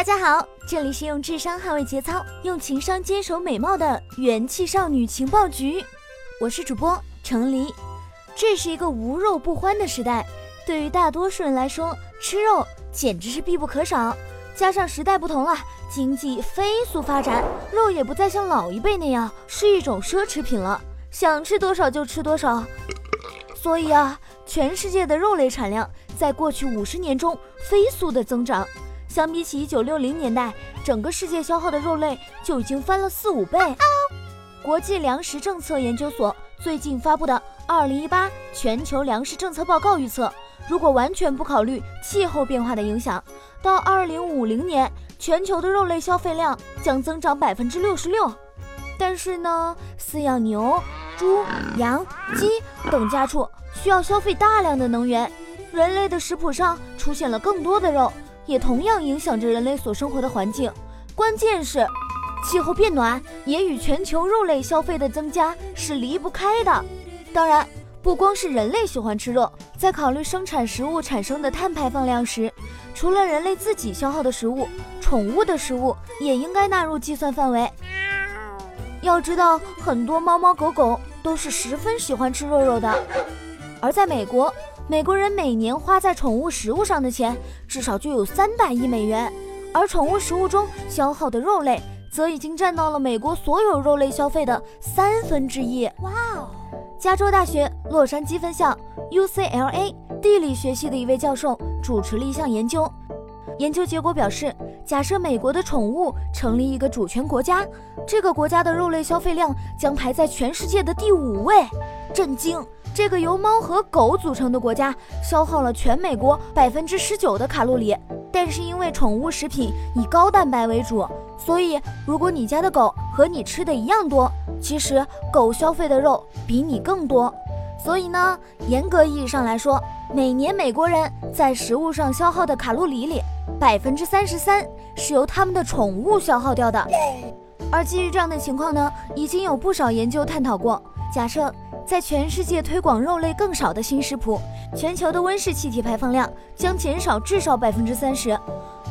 大家好，这里是用智商捍卫节操，用情商坚守美貌的元气少女情报局，我是主播程黎。这是一个无肉不欢的时代，对于大多数人来说，吃肉简直是必不可少。加上时代不同了，经济飞速发展，肉也不再像老一辈那样是一种奢侈品了，想吃多少就吃多少。所以啊，全世界的肉类产量在过去五十年中飞速的增长。相比起一九六零年代，整个世界消耗的肉类就已经翻了四五倍。国际粮食政策研究所最近发布的《二零一八全球粮食政策报告》预测，如果完全不考虑气候变化的影响，到二零五零年，全球的肉类消费量将增长百分之六十六。但是呢，饲养牛、猪、羊、鸡等家畜需要消费大量的能源，人类的食谱上出现了更多的肉。也同样影响着人类所生活的环境。关键是，气候变暖也与全球肉类消费的增加是离不开的。当然，不光是人类喜欢吃肉，在考虑生产食物产生的碳排放量时，除了人类自己消耗的食物，宠物的食物也应该纳入计算范围。要知道，很多猫猫狗狗都是十分喜欢吃肉肉的，而在美国。美国人每年花在宠物食物上的钱至少就有三百亿美元，而宠物食物中消耗的肉类则已经占到了美国所有肉类消费的三分之一。哇哦！加州大学洛杉矶分校 UCLA 地理学系的一位教授主持了一项研究，研究结果表示，假设美国的宠物成立一个主权国家，这个国家的肉类消费量将排在全世界的第五位。震惊！这个由猫和狗组成的国家消耗了全美国百分之十九的卡路里，但是因为宠物食品以高蛋白为主，所以如果你家的狗和你吃的一样多，其实狗消费的肉比你更多。所以呢，严格意义上来说，每年美国人在食物上消耗的卡路里里，百分之三十三是由他们的宠物消耗掉的。而基于这样的情况呢，已经有不少研究探讨过，假设。在全世界推广肉类更少的新食谱，全球的温室气体排放量将减少至少百分之三十。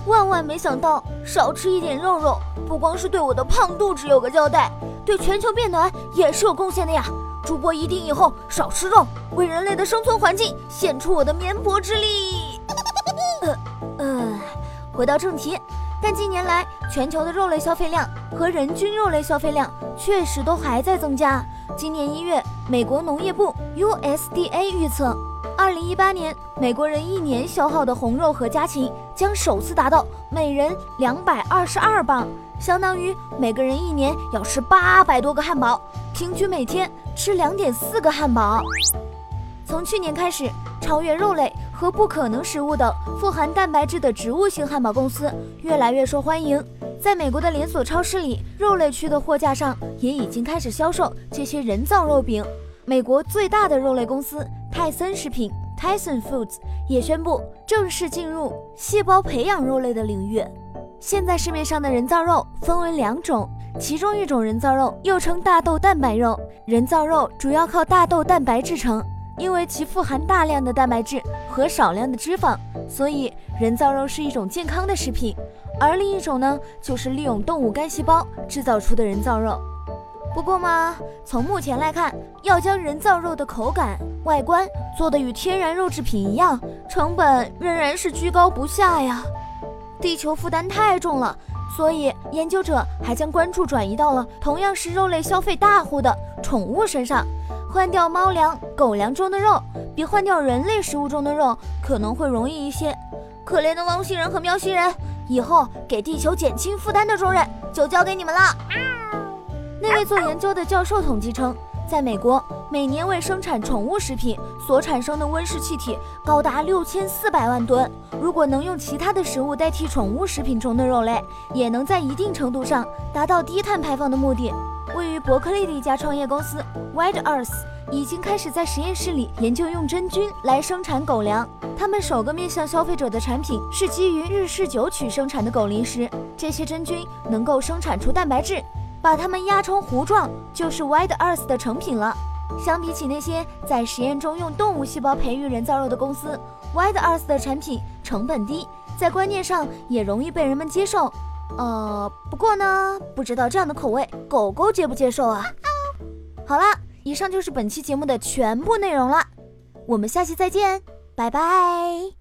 万万没想到，少吃一点肉肉，不光是对我的胖肚子有个交代，对全球变暖也是有贡献的呀！主播一定以后少吃肉，为人类的生存环境献出我的绵薄之力。呃呃，回到正题，但近年来全球的肉类消费量和人均肉类消费量确实都还在增加。今年一月，美国农业部 USDA 预测，二零一八年美国人一年消耗的红肉和家禽将首次达到每人两百二十二磅，相当于每个人一年要吃八百多个汉堡，平均每天吃两点四个汉堡。从去年开始，超越肉类和不可能食物等富含蛋白质的植物性汉堡公司越来越受欢迎。在美国的连锁超市里，肉类区的货架上也已经开始销售这些人造肉饼。美国最大的肉类公司泰森食品 （Tyson Foods） 也宣布正式进入细胞培养肉类的领域。现在市面上的人造肉分为两种，其中一种人造肉又称大豆蛋白肉，人造肉主要靠大豆蛋白制成，因为其富含大量的蛋白质和少量的脂肪，所以人造肉是一种健康的食品。而另一种呢，就是利用动物干细胞制造出的人造肉。不过嘛，从目前来看，要将人造肉的口感、外观做得与天然肉制品一样，成本仍然是居高不下呀。地球负担太重了，所以研究者还将关注转移到了同样是肉类消费大户的宠物身上。换掉猫粮、狗粮中的肉，比换掉人类食物中的肉可能会容易一些。可怜的汪星人和喵星人。以后给地球减轻负担的重任就交给你们了。那位做研究的教授统计称，在美国每年为生产宠物食品所产生的温室气体高达六千四百万吨。如果能用其他的食物代替宠物食品中的肉类，也能在一定程度上达到低碳排放的目的。位于伯克利的一家创业公司 White Earth 已经开始在实验室里研究用真菌来生产狗粮。他们首个面向消费者的产品是基于日式酒曲生产的狗零食，这些真菌能够生产出蛋白质，把它们压成糊状，就是 White Earth 的成品了。相比起那些在实验中用动物细胞培育人造肉的公司，White Earth 的产品成本低，在观念上也容易被人们接受。呃，不过呢，不知道这样的口味狗狗接不接受啊？好了，以上就是本期节目的全部内容了，我们下期再见，拜拜。